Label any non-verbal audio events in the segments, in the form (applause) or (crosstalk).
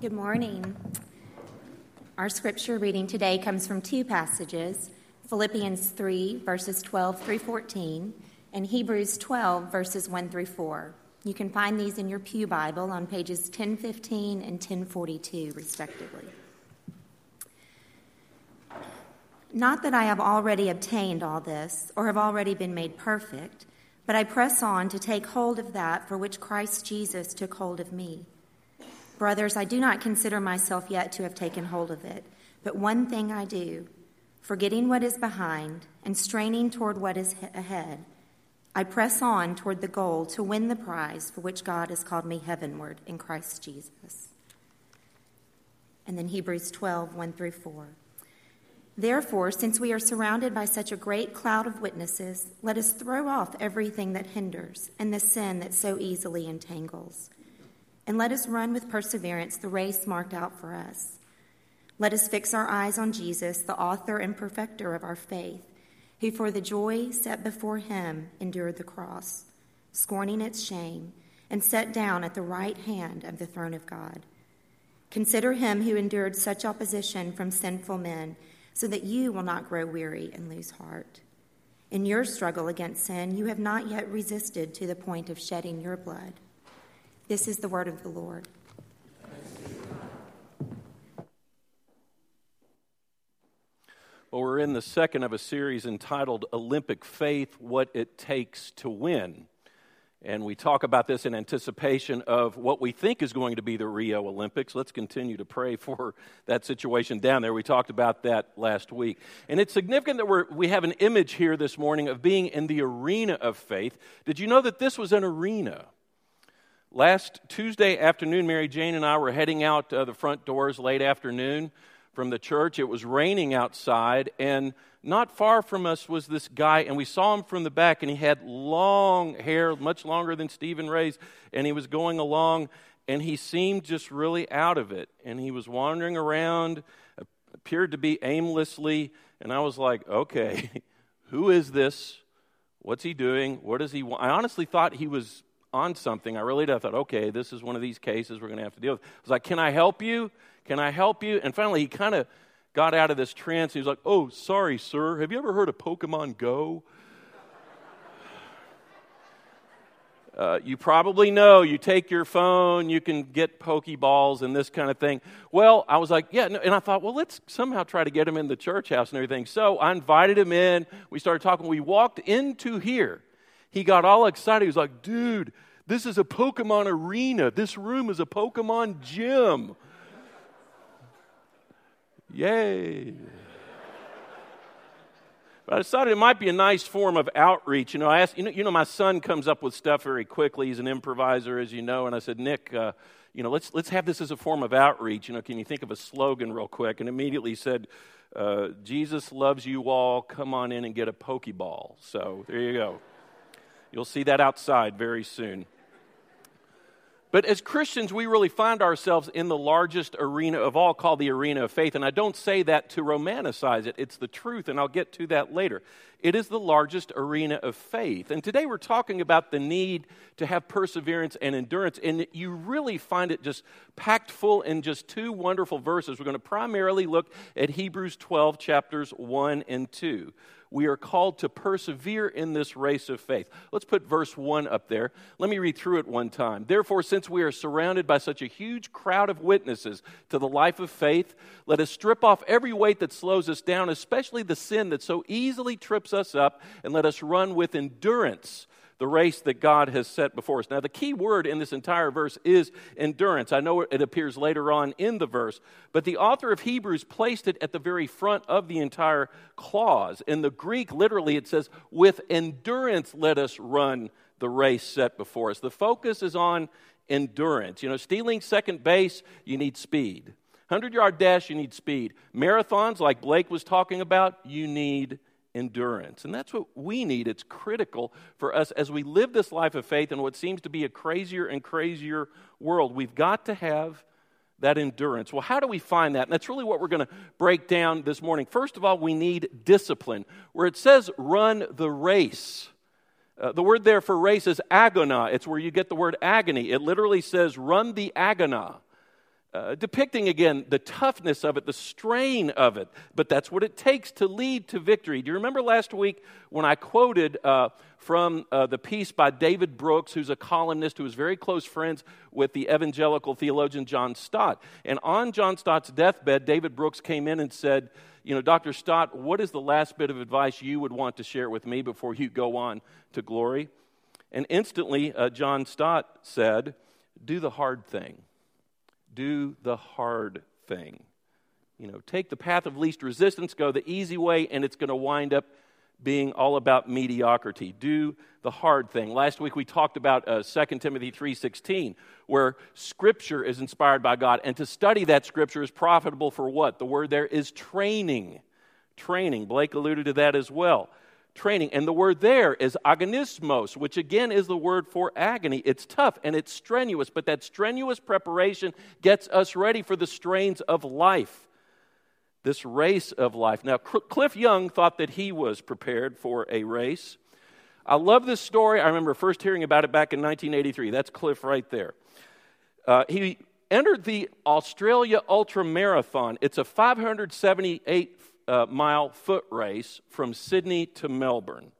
Good morning. Our scripture reading today comes from two passages Philippians 3, verses 12 through 14, and Hebrews 12, verses 1 through 4. You can find these in your Pew Bible on pages 1015 and 1042, respectively. Not that I have already obtained all this or have already been made perfect, but I press on to take hold of that for which Christ Jesus took hold of me. Brothers, I do not consider myself yet to have taken hold of it, but one thing I do, forgetting what is behind and straining toward what is ahead. I press on toward the goal to win the prize for which God has called me heavenward in Christ Jesus. And then Hebrews 12, 1 through 4. Therefore, since we are surrounded by such a great cloud of witnesses, let us throw off everything that hinders and the sin that so easily entangles and let us run with perseverance the race marked out for us. Let us fix our eyes on Jesus, the author and perfecter of our faith, who for the joy set before him endured the cross, scorning its shame, and sat down at the right hand of the throne of God. Consider him who endured such opposition from sinful men, so that you will not grow weary and lose heart. In your struggle against sin, you have not yet resisted to the point of shedding your blood. This is the word of the Lord. Well, we're in the second of a series entitled Olympic Faith What It Takes to Win. And we talk about this in anticipation of what we think is going to be the Rio Olympics. Let's continue to pray (laughs) for that situation down there. We talked about that last week. And it's significant that we're, we have an image here this morning of being in the arena of faith. Did you know that this was an arena? Last Tuesday afternoon, Mary Jane and I were heading out uh, the front doors late afternoon from the church. It was raining outside, and not far from us was this guy, and we saw him from the back, and he had long hair, much longer than Stephen Ray's, and he was going along, and he seemed just really out of it. And he was wandering around, appeared to be aimlessly, and I was like, okay, (laughs) who is this? What's he doing? What does he want? I honestly thought he was on something, I really did. I thought, okay, this is one of these cases we're going to have to deal with. I was like, can I help you? Can I help you? And finally, he kind of got out of this trance. He was like, oh, sorry, sir. Have you ever heard of Pokemon Go? Uh, you probably know you take your phone, you can get Pokeballs and this kind of thing. Well, I was like, yeah, no, and I thought, well, let's somehow try to get him in the church house and everything. So I invited him in. We started talking. We walked into here he got all excited. He was like, dude, this is a Pokemon arena. This room is a Pokemon gym. Yay. But I decided it might be a nice form of outreach. You know, I asked, you know, you know, my son comes up with stuff very quickly. He's an improviser, as you know. And I said, Nick, uh, you know, let's, let's have this as a form of outreach. You know, can you think of a slogan real quick? And immediately he said, uh, Jesus loves you all. Come on in and get a Pokeball. So there you go. You'll see that outside very soon. But as Christians, we really find ourselves in the largest arena of all, called the arena of faith. And I don't say that to romanticize it, it's the truth, and I'll get to that later. It is the largest arena of faith. And today we're talking about the need to have perseverance and endurance. And you really find it just packed full in just two wonderful verses. We're going to primarily look at Hebrews 12, chapters 1 and 2 we are called to persevere in this race of faith. Let's put verse 1 up there. Let me read through it one time. Therefore, since we are surrounded by such a huge crowd of witnesses to the life of faith, let us strip off every weight that slows us down, especially the sin that so easily trips us up, and let us run with endurance the race that God has set before us. Now, the key word in this entire verse is endurance. I know it appears later on in the verse, but the author of Hebrews placed it at the very front of the entire clause. In the Greek, literally, it says, With endurance, let us run the race set before us. The focus is on endurance. You know, stealing second base, you need speed. 100 yard dash, you need speed. Marathons, like Blake was talking about, you need endurance. And that's what we need. It's critical for us as we live this life of faith in what seems to be a crazier and crazier world. We've got to have that endurance. Well, how do we find that? And that's really what we're going to break down this morning. First of all, we need discipline. Where it says run the race, uh, the word there for race is agona. It's where you get the word agony. It literally says run the agona. Uh, depicting again the toughness of it, the strain of it. But that's what it takes to lead to victory. Do you remember last week when I quoted uh, from uh, the piece by David Brooks, who's a columnist who was very close friends with the evangelical theologian John Stott? And on John Stott's deathbed, David Brooks came in and said, You know, Dr. Stott, what is the last bit of advice you would want to share with me before you go on to glory? And instantly, uh, John Stott said, Do the hard thing do the hard thing. You know, take the path of least resistance, go the easy way, and it's going to wind up being all about mediocrity. Do the hard thing. Last week we talked about uh, 2 Timothy 3:16 where scripture is inspired by God and to study that scripture is profitable for what? The word there is training. Training. Blake alluded to that as well training. And the word there is agonismos, which again is the word for agony. It's tough and it's strenuous, but that strenuous preparation gets us ready for the strains of life, this race of life. Now, Cliff Young thought that he was prepared for a race. I love this story. I remember first hearing about it back in 1983. That's Cliff right there. Uh, he entered the Australia Ultra Marathon. It's a 578 uh, mile foot race from Sydney to Melbourne.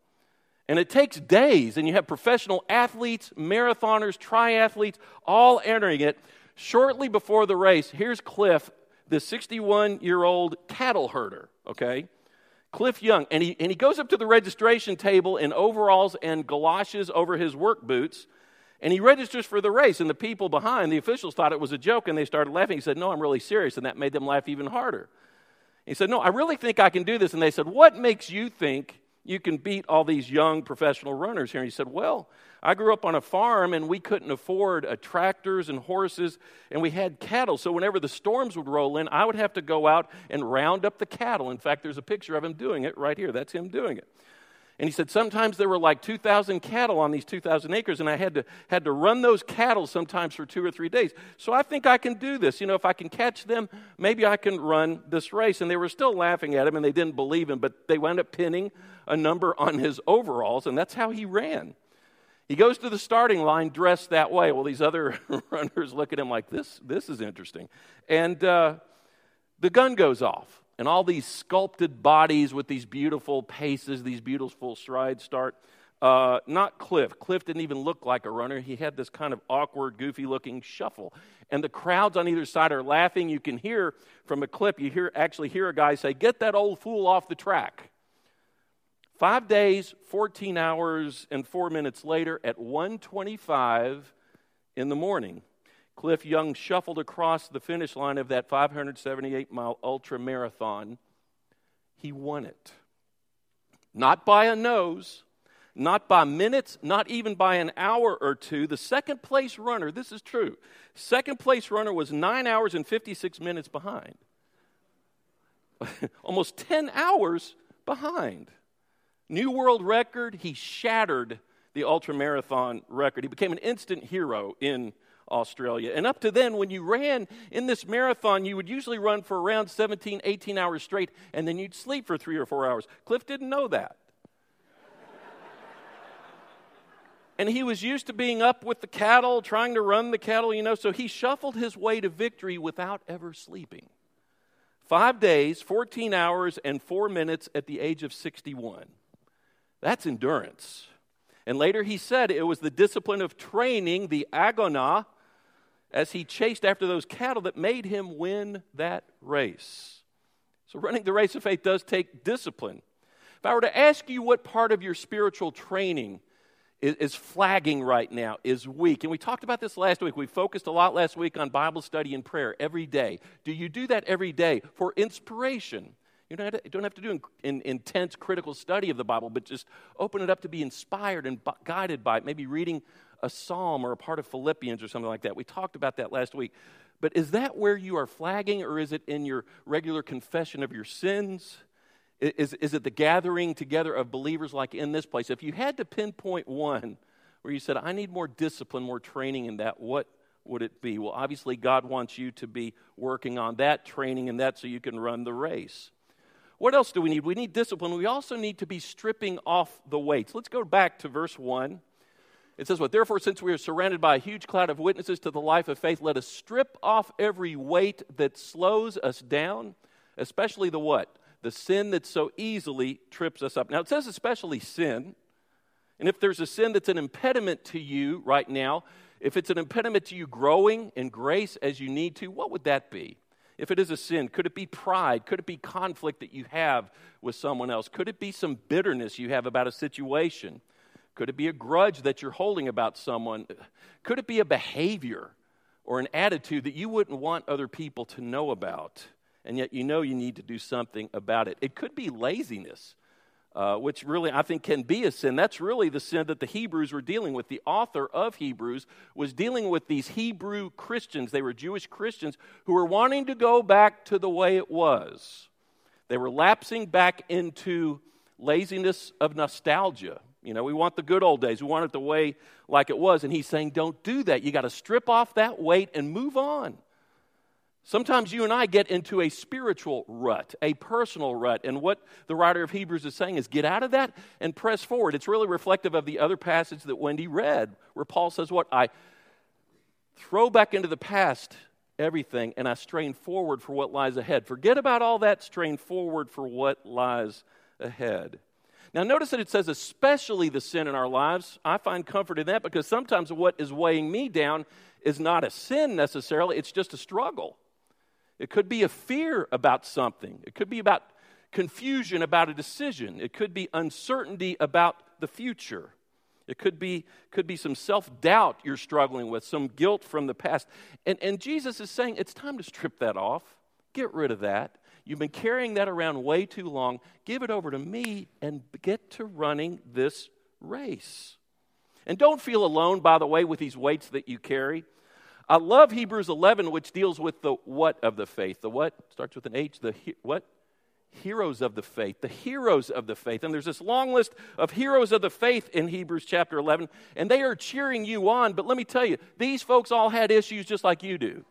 And it takes days, and you have professional athletes, marathoners, triathletes, all entering it. Shortly before the race, here's Cliff, the 61 year old cattle herder, okay? Cliff Young. And he, and he goes up to the registration table in overalls and galoshes over his work boots, and he registers for the race. And the people behind, the officials, thought it was a joke, and they started laughing. He said, No, I'm really serious. And that made them laugh even harder. He said, No, I really think I can do this. And they said, What makes you think you can beat all these young professional runners here? And he said, Well, I grew up on a farm and we couldn't afford uh, tractors and horses and we had cattle. So whenever the storms would roll in, I would have to go out and round up the cattle. In fact, there's a picture of him doing it right here. That's him doing it. And he said, sometimes there were like 2,000 cattle on these 2,000 acres, and I had to, had to run those cattle sometimes for two or three days. So I think I can do this. You know, if I can catch them, maybe I can run this race. And they were still laughing at him, and they didn't believe him, but they wound up pinning a number on his overalls, and that's how he ran. He goes to the starting line dressed that way. Well, these other (laughs) runners look at him like, this, this is interesting. And uh, the gun goes off and all these sculpted bodies with these beautiful paces, these beautiful strides start. Uh, not Cliff. Cliff didn't even look like a runner. He had this kind of awkward, goofy looking shuffle. And the crowds on either side are laughing. You can hear from a clip, you hear actually hear a guy say, Get that old fool off the track. Five days, 14 hours, and four minutes later, at 1:25 in the morning, Cliff Young shuffled across the finish line of that 578 mile ultra marathon. He won it. Not by a nose, not by minutes, not even by an hour or two. The second place runner, this is true, second place runner was nine hours and 56 minutes behind. (laughs) Almost 10 hours behind. New world record, he shattered the ultra marathon record. He became an instant hero in Australia. And up to then, when you ran in this marathon, you would usually run for around 17, 18 hours straight, and then you'd sleep for three or four hours. Cliff didn't know that. (laughs) and he was used to being up with the cattle, trying to run the cattle, you know, so he shuffled his way to victory without ever sleeping. Five days, 14 hours, and four minutes at the age of 61. That's endurance. And later he said it was the discipline of training, the agona, as he chased after those cattle that made him win that race. So, running the race of faith does take discipline. If I were to ask you what part of your spiritual training is, is, flagging right now, is weak, and we talked about this last week. We focused a lot last week on Bible study and prayer every day. Do you do that every day for inspiration? You don't have to, do an in, intense critical study of the Bible, but just open it up to be inspired and guided by it. Maybe reading a psalm or a part of Philippians or something like that. We talked about that last week. But is that where you are flagging, or is it in your regular confession of your sins? Is, is it the gathering together of believers like in this place? If you had to pinpoint one where you said, I need more discipline, more training in that, what would it be? Well, obviously, God wants you to be working on that training and that so you can run the race. What else do we need? We need discipline. We also need to be stripping off the weights. Let's go back to verse 1 It says what? Therefore, since we are surrounded by a huge cloud of witnesses to the life of faith, let us strip off every weight that slows us down, especially the what? The sin that so easily trips us up. Now, it says especially sin. And if there's a sin that's an impediment to you right now, if it's an impediment to you growing in grace as you need to, what would that be? If it is a sin, could it be pride? Could it be conflict that you have with someone else? Could it be some bitterness you have about a situation? Could it be a grudge that you're holding about someone? Could it be a behavior or an attitude that you wouldn't want other people to know about, and yet you know you need to do something about it? It could be laziness. Uh, which really I think can be a sin. That's really the sin that the Hebrews were dealing with. The author of Hebrews was dealing with these Hebrew Christians. They were Jewish Christians who were wanting to go back to the way it was. They were lapsing back into laziness of nostalgia. You know, we want the good old days. We want it the way like it was. And he's saying, don't do that. You got to strip off that weight and move on. Sometimes you and I get into a spiritual rut, a personal rut. And what the writer of Hebrews is saying is get out of that and press forward. It's really reflective of the other passage that Wendy read, where Paul says, What? I throw back into the past everything and I strain forward for what lies ahead. Forget about all that, strain forward for what lies ahead. Now, notice that it says, especially the sin in our lives. I find comfort in that because sometimes what is weighing me down is not a sin necessarily, it's just a struggle. It could be a fear about something, it could be about confusion about a decision, it could be uncertainty about the future. It could be, could be some self doubt you're struggling with, some guilt from the past. And, and Jesus is saying it's time to strip that off, get rid of that, You've been carrying that around way too long. Give it over to me and get to running this race. And don't feel alone, by the way, with these weights that you carry. I love Hebrews 11, which deals with the what of the faith. The what starts with an H. The he, what? Heroes of the faith. The heroes of the faith. And there's this long list of heroes of the faith in Hebrews chapter 11, and they are cheering you on. But let me tell you, these folks all had issues just like you do.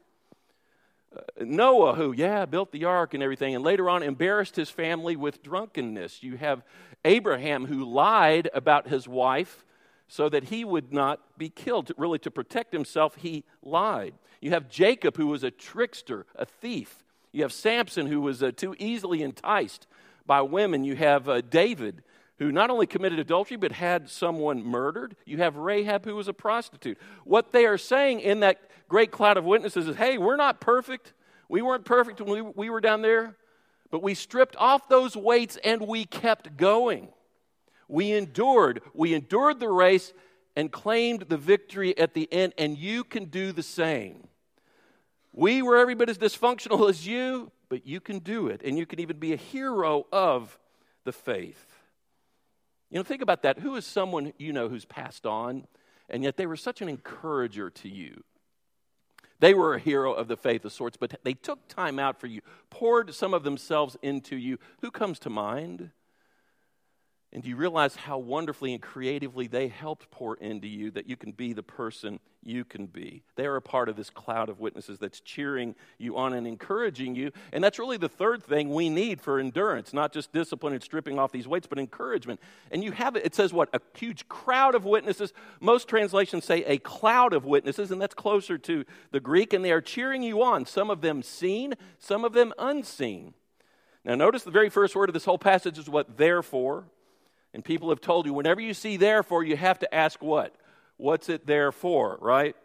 Noah, who, yeah, built the ark and everything, and later on embarrassed his family with drunkenness. You have Abraham, who lied about his wife so that he would not be killed. Really, to protect himself, he lied. You have Jacob, who was a trickster, a thief. You have Samson, who was uh, too easily enticed by women. You have uh, David, who not only committed adultery, but had someone murdered. You have Rahab, who was a prostitute. What they are saying in that great cloud of witnesses is hey, we're not perfect. We weren't perfect when we, we were down there, but we stripped off those weights and we kept going. We endured. We endured the race and claimed the victory at the end, and you can do the same. We were every bit as dysfunctional as you, but you can do it, and you can even be a hero of the faith. You know, think about that. Who is someone you know who's passed on, and yet they were such an encourager to you? They were a hero of the faith of sorts, but they took time out for you, poured some of themselves into you. Who comes to mind? And do you realize how wonderfully and creatively they helped pour into you that you can be the person you can be? They are a part of this cloud of witnesses that's cheering you on and encouraging you. And that's really the third thing we need for endurance, not just discipline and stripping off these weights, but encouragement. And you have it, it says what? A huge crowd of witnesses. Most translations say a cloud of witnesses, and that's closer to the Greek. And they are cheering you on, some of them seen, some of them unseen. Now, notice the very first word of this whole passage is what therefore. And people have told you whenever you see therefore, you have to ask what? What's it there for, right?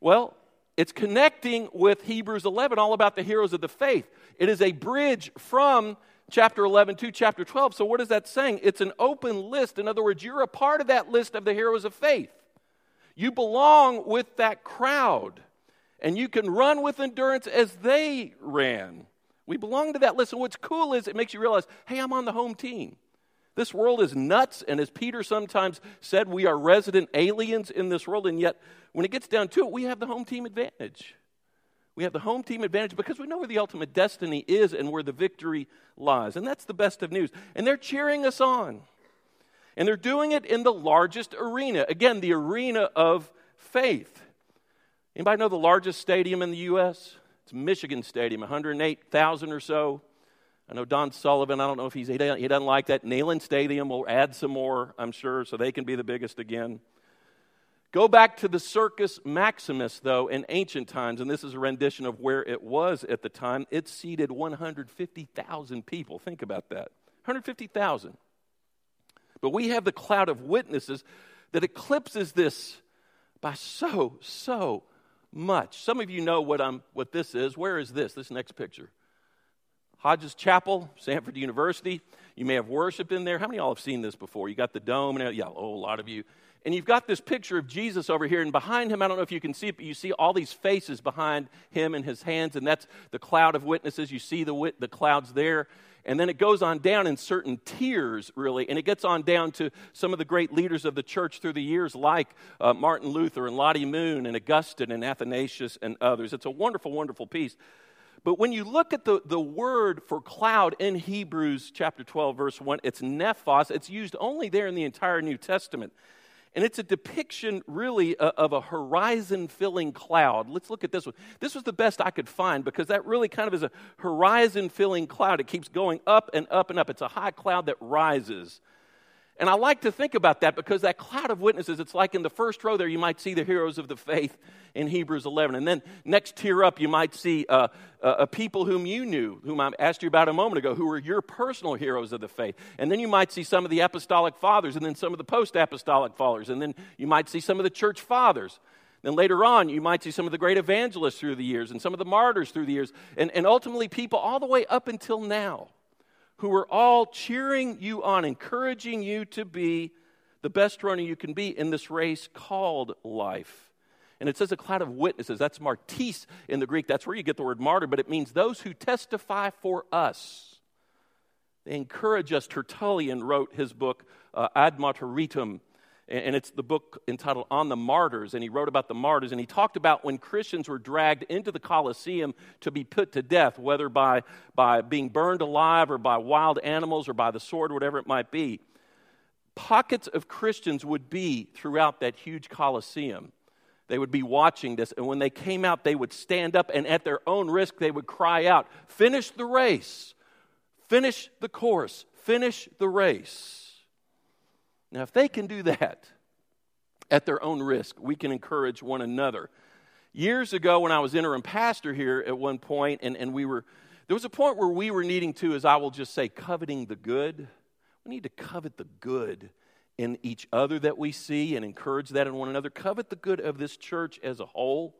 Well, it's connecting with Hebrews 11, all about the heroes of the faith. It is a bridge from chapter 11 to chapter 12. So, what is that saying? It's an open list. In other words, you're a part of that list of the heroes of faith. You belong with that crowd, and you can run with endurance as they ran. We belong to that list. And what's cool is it makes you realize hey, I'm on the home team. This world is nuts, and as Peter sometimes said, we are resident aliens in this world, and yet when it gets down to it, we have the home team advantage. We have the home team advantage because we know where the ultimate destiny is and where the victory lies. And that's the best of news. And they're cheering us on. And they're doing it in the largest arena. Again, the arena of faith. Anybody know the largest stadium in the U.S.? It's Michigan Stadium, 108,000 or so. I know Don Sullivan, I don't know if he's, he doesn't, he doesn't like that. Neyland Stadium will add some more, I'm sure, so they can be the biggest again. Go back to the Circus Maximus, though, in ancient times, and this is a rendition of where it was at the time. It seated 150,000 people. Think about that 150,000. But we have the cloud of witnesses that eclipses this by so, so much. Some of you know what, I'm, what this is. Where is this? This next picture. Hodges Chapel, Samford University. You may have worshiped in there. How many of y'all have seen this before? You got the dome and yeah, oh, a lot of you. And you've got this picture of Jesus over here, and behind him, I don't know if you can see it, but you see all these faces behind him and his hands, and that's the cloud of witnesses. You see the, the clouds there. And then it goes on down in certain tiers, really, and it gets on down to some of the great leaders of the church through the years, like uh, Martin Luther and Lottie Moon and Augustine and Athanasius and others. It's a wonderful, wonderful piece. But when you look at the, the word for cloud in Hebrews chapter 12, verse 1, it's nephos. It's used only there in the entire New Testament. And it's a depiction, really, of a horizon filling cloud. Let's look at this one. This was the best I could find because that really kind of is a horizon filling cloud. It keeps going up and up and up. It's a high cloud that rises. And I like to think about that because that cloud of witnesses, it's like in the first row there, you might see the heroes of the faith in Hebrews 11. And then next tier up, you might see uh, uh, people whom you knew, whom I asked you about a moment ago, who were your personal heroes of the faith. And then you might see some of the apostolic fathers, and then some of the post apostolic fathers. And then you might see some of the church fathers. Then later on, you might see some of the great evangelists through the years and some of the martyrs through the years, and, and ultimately people all the way up until now who are all cheering you on, encouraging you to be the best runner you can be in this race called life. And it says a cloud of witnesses. That's martis in the Greek. That's where you get the word martyr, but it means those who testify for us. They encourage us. Tertullian wrote his book, uh, Ad Martyritum, and it's the book entitled On the Martyrs. And he wrote about the martyrs, and he talked about when Christians were dragged into the Colosseum to be put to death, whether by, by being burned alive or by wild animals or by the sword, whatever it might be. Pockets of Christians would be throughout that huge Colosseum. They would be watching this, and when they came out, they would stand up and at their own risk, they would cry out, Finish the race, finish the course, finish the race. Now, if they can do that at their own risk, we can encourage one another. Years ago, when I was interim pastor here at one point, and, and we were, there was a point where we were needing to, as I will just say, coveting the good. We need to covet the good in each other that we see and encourage that in one another. Covet the good of this church as a whole.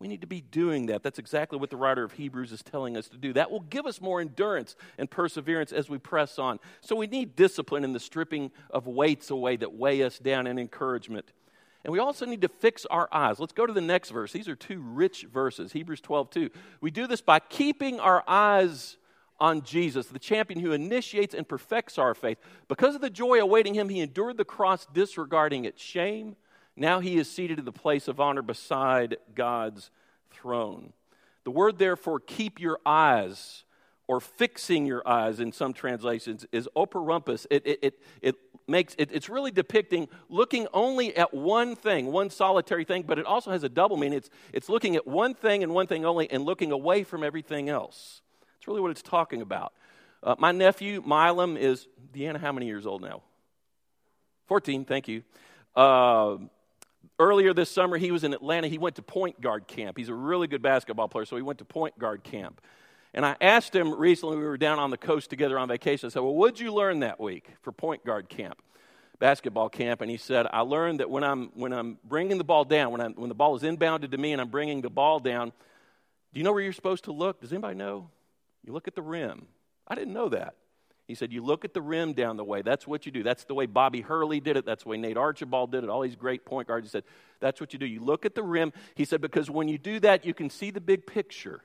We need to be doing that. That's exactly what the writer of Hebrews is telling us to do. That will give us more endurance and perseverance as we press on. So we need discipline in the stripping of weights away that weigh us down and encouragement. And we also need to fix our eyes. Let's go to the next verse. These are two rich verses Hebrews 12, 2. We do this by keeping our eyes on Jesus, the champion who initiates and perfects our faith. Because of the joy awaiting him, he endured the cross, disregarding its shame. Now he is seated in the place of honor beside God's throne. The word, therefore, keep your eyes or fixing your eyes in some translations is operumpus. It, it, it, it makes it, it's really depicting looking only at one thing, one solitary thing, but it also has a double meaning. It's, it's looking at one thing and one thing only and looking away from everything else. That's really what it's talking about. Uh, my nephew, Milam, is, Deanna, how many years old now? 14, thank you. Uh, earlier this summer, he was in Atlanta. He went to point guard camp. He's a really good basketball player, so he went to point guard camp. And I asked him recently, we were down on the coast together on vacation. I said, Well, what did you learn that week for point guard camp, basketball camp? And he said, I learned that when I'm, when I'm bringing the ball down, when, I'm, when the ball is inbounded to me and I'm bringing the ball down, do you know where you're supposed to look? Does anybody know? You look at the rim. I didn't know that. He said, You look at the rim down the way. That's what you do. That's the way Bobby Hurley did it. That's the way Nate Archibald did it. All these great point guards. He said, That's what you do. You look at the rim. He said, Because when you do that, you can see the big picture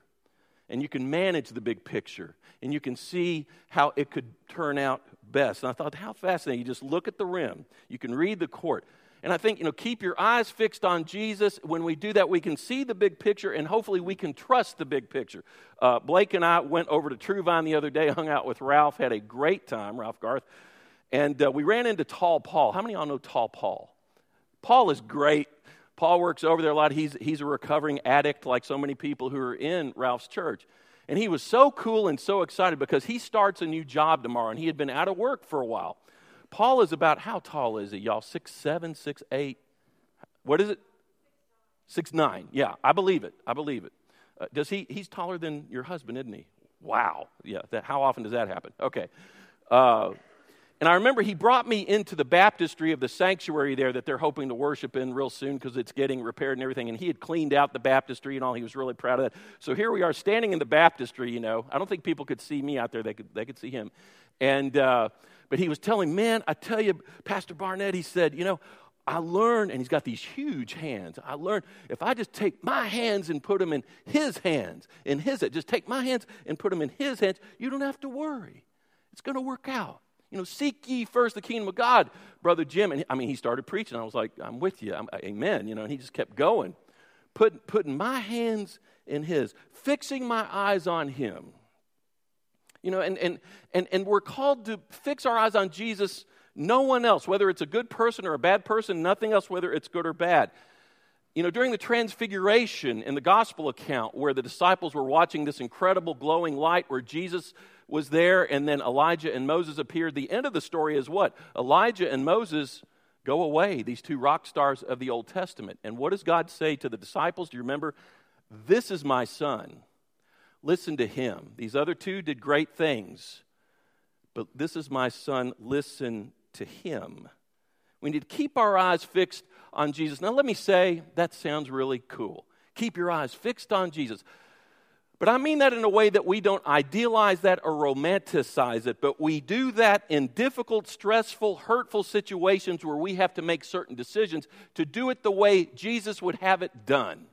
and you can manage the big picture and you can see how it could turn out best. And I thought, How fascinating. You just look at the rim, you can read the court. And I think, you know, keep your eyes fixed on Jesus. When we do that, we can see the big picture and hopefully we can trust the big picture. Uh, Blake and I went over to Truvine the other day, hung out with Ralph, had a great time, Ralph Garth. And uh, we ran into Tall Paul. How many of y'all know Tall Paul? Paul is great. Paul works over there a lot. He's, he's a recovering addict, like so many people who are in Ralph's church. And he was so cool and so excited because he starts a new job tomorrow, and he had been out of work for a while. Paul is about how tall is he, y'all? Six seven, six eight. What is it? Six nine. Yeah, I believe it. I believe it. Uh, does he? He's taller than your husband, isn't he? Wow. Yeah. That, how often does that happen? Okay. Uh, and I remember he brought me into the baptistry of the sanctuary there that they're hoping to worship in real soon because it's getting repaired and everything. And he had cleaned out the baptistry and all. He was really proud of that. So here we are standing in the baptistry, you know. I don't think people could see me out there, they could, they could see him. And, uh, but he was telling, man, I tell you, Pastor Barnett, he said, you know, I learned, and he's got these huge hands. I learned if I just take my hands and put them in his hands, in his, just take my hands and put them in his hands, you don't have to worry. It's going to work out. You know, seek ye first the kingdom of God, Brother Jim. And I mean, he started preaching. I was like, I'm with you. I'm, amen. You know, and he just kept going. Put, putting my hands in his, fixing my eyes on him. You know, and, and, and, and we're called to fix our eyes on Jesus, no one else, whether it's a good person or a bad person, nothing else, whether it's good or bad. You know, during the transfiguration in the gospel account, where the disciples were watching this incredible glowing light, where Jesus was there, and then Elijah and Moses appeared. The end of the story is what? Elijah and Moses go away, these two rock stars of the Old Testament. And what does God say to the disciples? Do you remember? This is my son. Listen to him. These other two did great things, but this is my son. Listen to him. We need to keep our eyes fixed on Jesus. Now, let me say, that sounds really cool. Keep your eyes fixed on Jesus. But I mean that in a way that we don't idealize that or romanticize it, but we do that in difficult, stressful, hurtful situations where we have to make certain decisions to do it the way Jesus would have it done.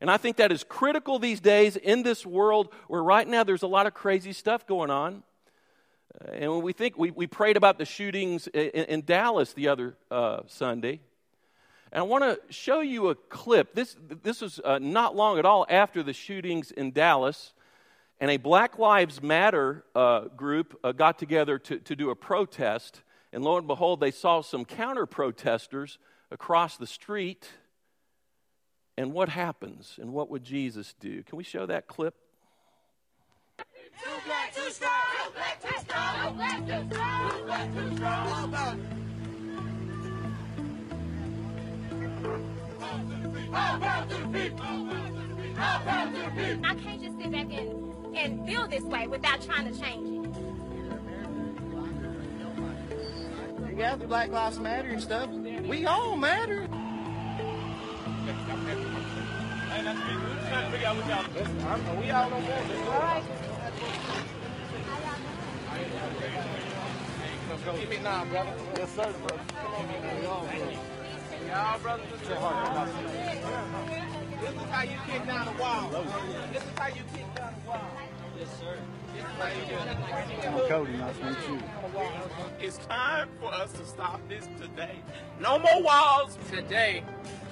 And I think that is critical these days in this world where right now there's a lot of crazy stuff going on. Uh, and when we think, we, we prayed about the shootings in, in Dallas the other uh, Sunday. And I want to show you a clip. This, this was uh, not long at all after the shootings in Dallas. And a Black Lives Matter uh, group uh, got together to, to do a protest. And lo and behold, they saw some counter protesters across the street. And what happens? And what would Jesus do? Can we show that clip? Too black, too strong. Too black, too strong. Too black, too strong. Too black, too strong. I can't just sit back and, and feel this way without trying to change it. Yeah, the Black Lives Matter and stuff. We all matter. We. Give me now, brother. Yes, sir, brother. Come on, Y'all brothers and sisters. This is how you kick down the wall. This is how you kick down the wall. Yes, sir. I'm Cody, nice to meet you. It's time for us to stop this today. No more walls. Today,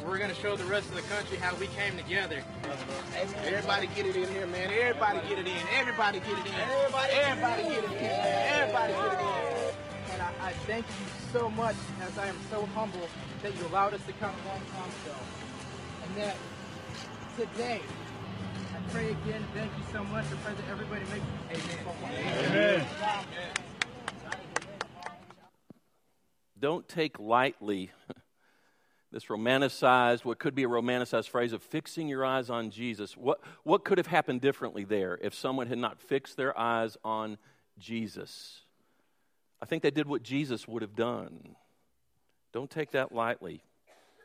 we're going to show the rest of the country how we came together. Everybody get it in here, man. Everybody get it in. Everybody get it in. Everybody, everybody get it in. Everybody get it in. And I, I thank you so much as I am so humble that you allowed us to come a long time ago. And that today, I pray again, thank you so much. I pray that everybody makes Amen. Amen. Don't take lightly (laughs) this romanticized, what could be a romanticized phrase of fixing your eyes on Jesus. What, what could have happened differently there if someone had not fixed their eyes on Jesus? I think they did what Jesus would have done. Don't take that lightly.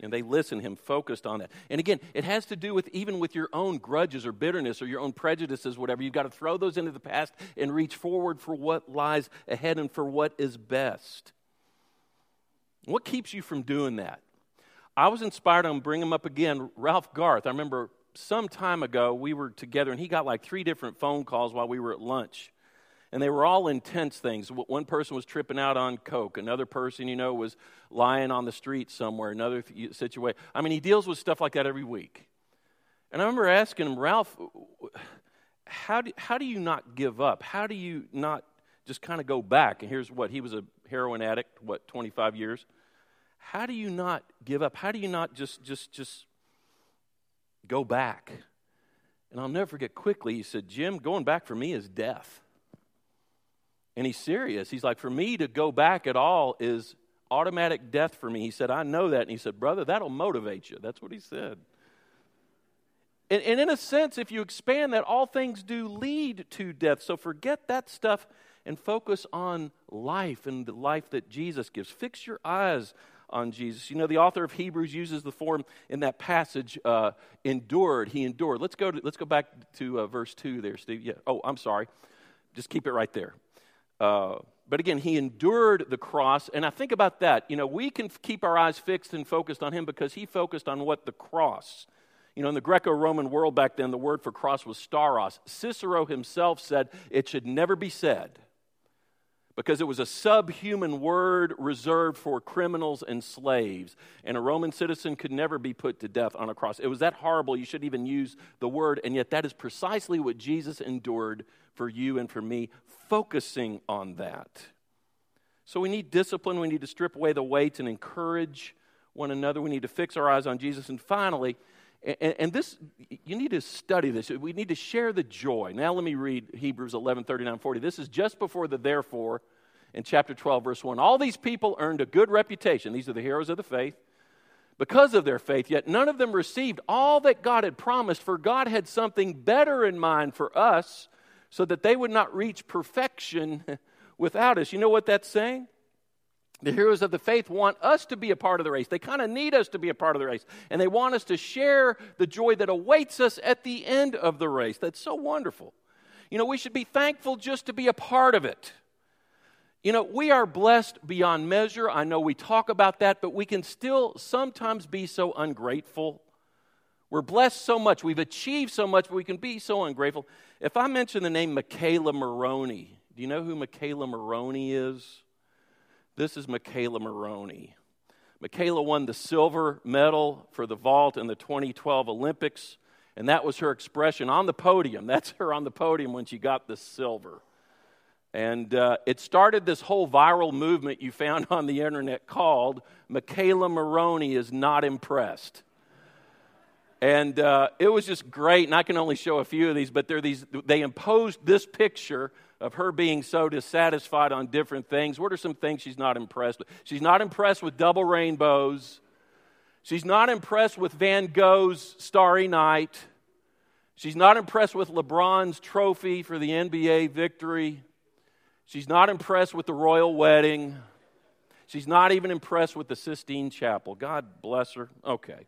And they listen him focused on that. And again, it has to do with even with your own grudges or bitterness or your own prejudices, whatever. You've got to throw those into the past and reach forward for what lies ahead and for what is best. What keeps you from doing that? I was inspired, I'm bring him up again, Ralph Garth. I remember some time ago we were together and he got like three different phone calls while we were at lunch and they were all intense things. One person was tripping out on coke. Another person, you know, was lying on the street somewhere. Another situation. I mean, he deals with stuff like that every week. And I remember asking him, Ralph, how do, how do you not give up? How do you not just kind of go back? And here's what he was a heroin addict, what, 25 years? How do you not give up? How do you not just, just, just go back? And I'll never forget quickly, he said, Jim, going back for me is death. And he's serious. He's like, for me to go back at all is automatic death for me. He said, I know that. And he said, Brother, that'll motivate you. That's what he said. And, and in a sense, if you expand that, all things do lead to death. So forget that stuff and focus on life and the life that Jesus gives. Fix your eyes on Jesus. You know, the author of Hebrews uses the form in that passage, uh, endured. He endured. Let's go, to, let's go back to uh, verse 2 there, Steve. Yeah. Oh, I'm sorry. Just keep it right there. Uh, but again, he endured the cross. And I think about that. You know, we can keep our eyes fixed and focused on him because he focused on what the cross. You know, in the Greco Roman world back then, the word for cross was stauros. Cicero himself said it should never be said because it was a subhuman word reserved for criminals and slaves. And a Roman citizen could never be put to death on a cross. It was that horrible, you shouldn't even use the word. And yet, that is precisely what Jesus endured for you and for me, focusing on that. So, we need discipline. We need to strip away the weights and encourage one another. We need to fix our eyes on Jesus. And finally, and, and, this, you need to study this. We need to share the joy. Now, let me read Hebrews 11 39 40. This is just before the therefore in chapter 12, verse 1. All these people earned a good reputation. These are the heroes of the faith. Because of their faith, yet none of them received all that God had promised, for God had something better in mind for us so that they would not reach perfection (laughs) without us. You know what that's saying? The heroes of the faith want us to be a part of the race. They kind of need us to be a part of the race. And they want us to share the joy that awaits us at the end of the race. That's so wonderful. You know, we should be thankful just to be a part of it. You know, we are blessed beyond measure. I know we talk about that, but we can still sometimes be so ungrateful. We're blessed so much. We've achieved so much, but we can be so ungrateful. If I mention the name McKayla Maroney, do you know who McKayla Maroney is? This is McKayla Maroney. McKayla won the silver medal for the vault in the 2012 Olympics, and that was her expression on the podium. (laughs) That's her on the podium when she got the silver. And uh, it started this whole viral movement you found (laughs) on the internet called McKayla Maroney is not impressed. And uh, it was just great, and I can only show a few of these, but they're these, they imposed this picture of her being so dissatisfied on different things. What are some things she's not impressed with? She's not impressed with double rainbows. She's not impressed with Van Gogh's Starry Night. She's not impressed with LeBron's trophy for the NBA victory. She's not impressed with the royal wedding. She's not even impressed with the Sistine Chapel. God bless her. Okay.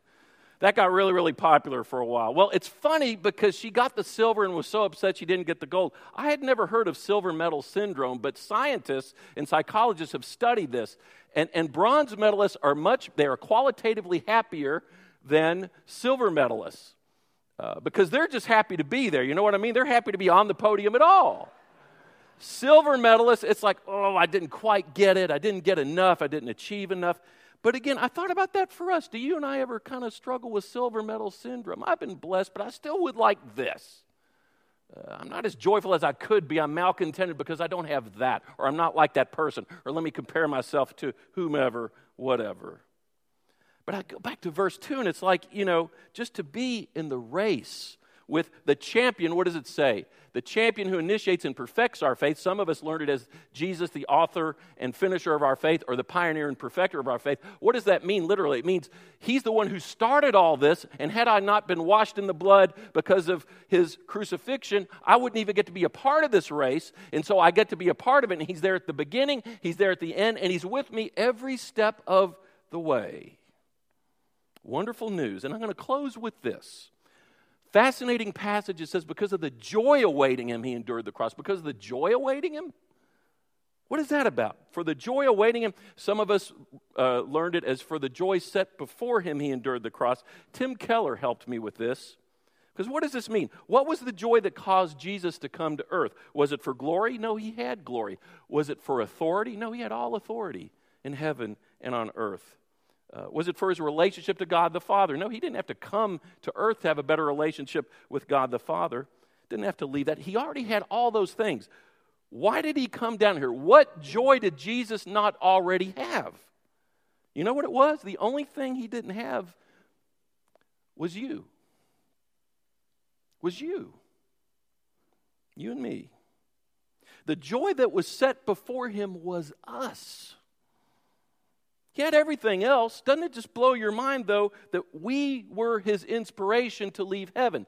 That got really, really popular for a while. Well, it's funny because she got the silver and was so upset she didn't get the gold. I had never heard of silver medal syndrome, but scientists and psychologists have studied this. And, and bronze medalists are much, they are qualitatively happier than silver medalists uh, because they're just happy to be there. You know what I mean? They're happy to be on the podium at all. Silver medalists, it's like, oh, I didn't quite get it. I didn't get enough. I didn't achieve enough. But again, I thought about that for us. Do you and I ever kind of struggle with silver medal syndrome? I've been blessed, but I still would like this. Uh, I'm not as joyful as I could be. I'm malcontented because I don't have that, or I'm not like that person, or let me compare myself to whomever, whatever. But I go back to verse 2, and it's like, you know, just to be in the race with the champion, what does it say? The champion who initiates and perfects our faith. Some of us learned it as Jesus, the author and finisher of our faith, or the pioneer and perfecter of our faith. What does that mean literally? It means he's the one who started all this, and had I not been washed in the blood because of his crucifixion, I wouldn't even get to be a part of this race. And so I get to be a part of it, and he's there at the beginning, he's there at the end, and he's with me every step of the way. Wonderful news. And I'm going to close with this. Fascinating passage. It says, because of the joy awaiting him, he endured the cross. Because of the joy awaiting him? What is that about? For the joy awaiting him, some of us uh, learned it as for the joy set before him, he endured the cross. Tim Keller helped me with this. Because what does this mean? What was the joy that caused Jesus to come to earth? Was it for glory? No, he had glory. Was it for authority? No, he had all authority in heaven and on earth. Uh, was it for his relationship to God the Father? No, he didn't have to come to earth to have a better relationship with God the Father. Didn't have to leave that. He already had all those things. Why did he come down here? What joy did Jesus not already have? You know what it was? The only thing he didn't have was you. Was you. You and me. The joy that was set before him was us. He had everything else. Doesn't it just blow your mind, though, that we were his inspiration to leave heaven?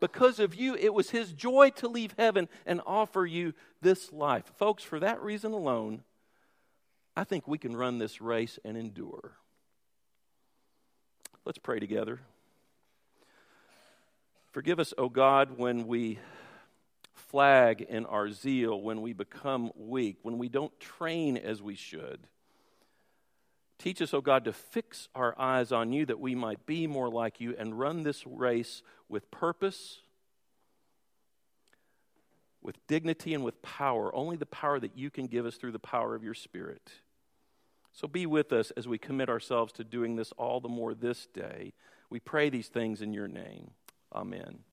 Because of you, it was his joy to leave heaven and offer you this life. Folks, for that reason alone, I think we can run this race and endure. Let's pray together. Forgive us, O oh God, when we flag in our zeal, when we become weak, when we don't train as we should. Teach us, O God, to fix our eyes on you that we might be more like you and run this race with purpose, with dignity, and with power. Only the power that you can give us through the power of your Spirit. So be with us as we commit ourselves to doing this all the more this day. We pray these things in your name. Amen.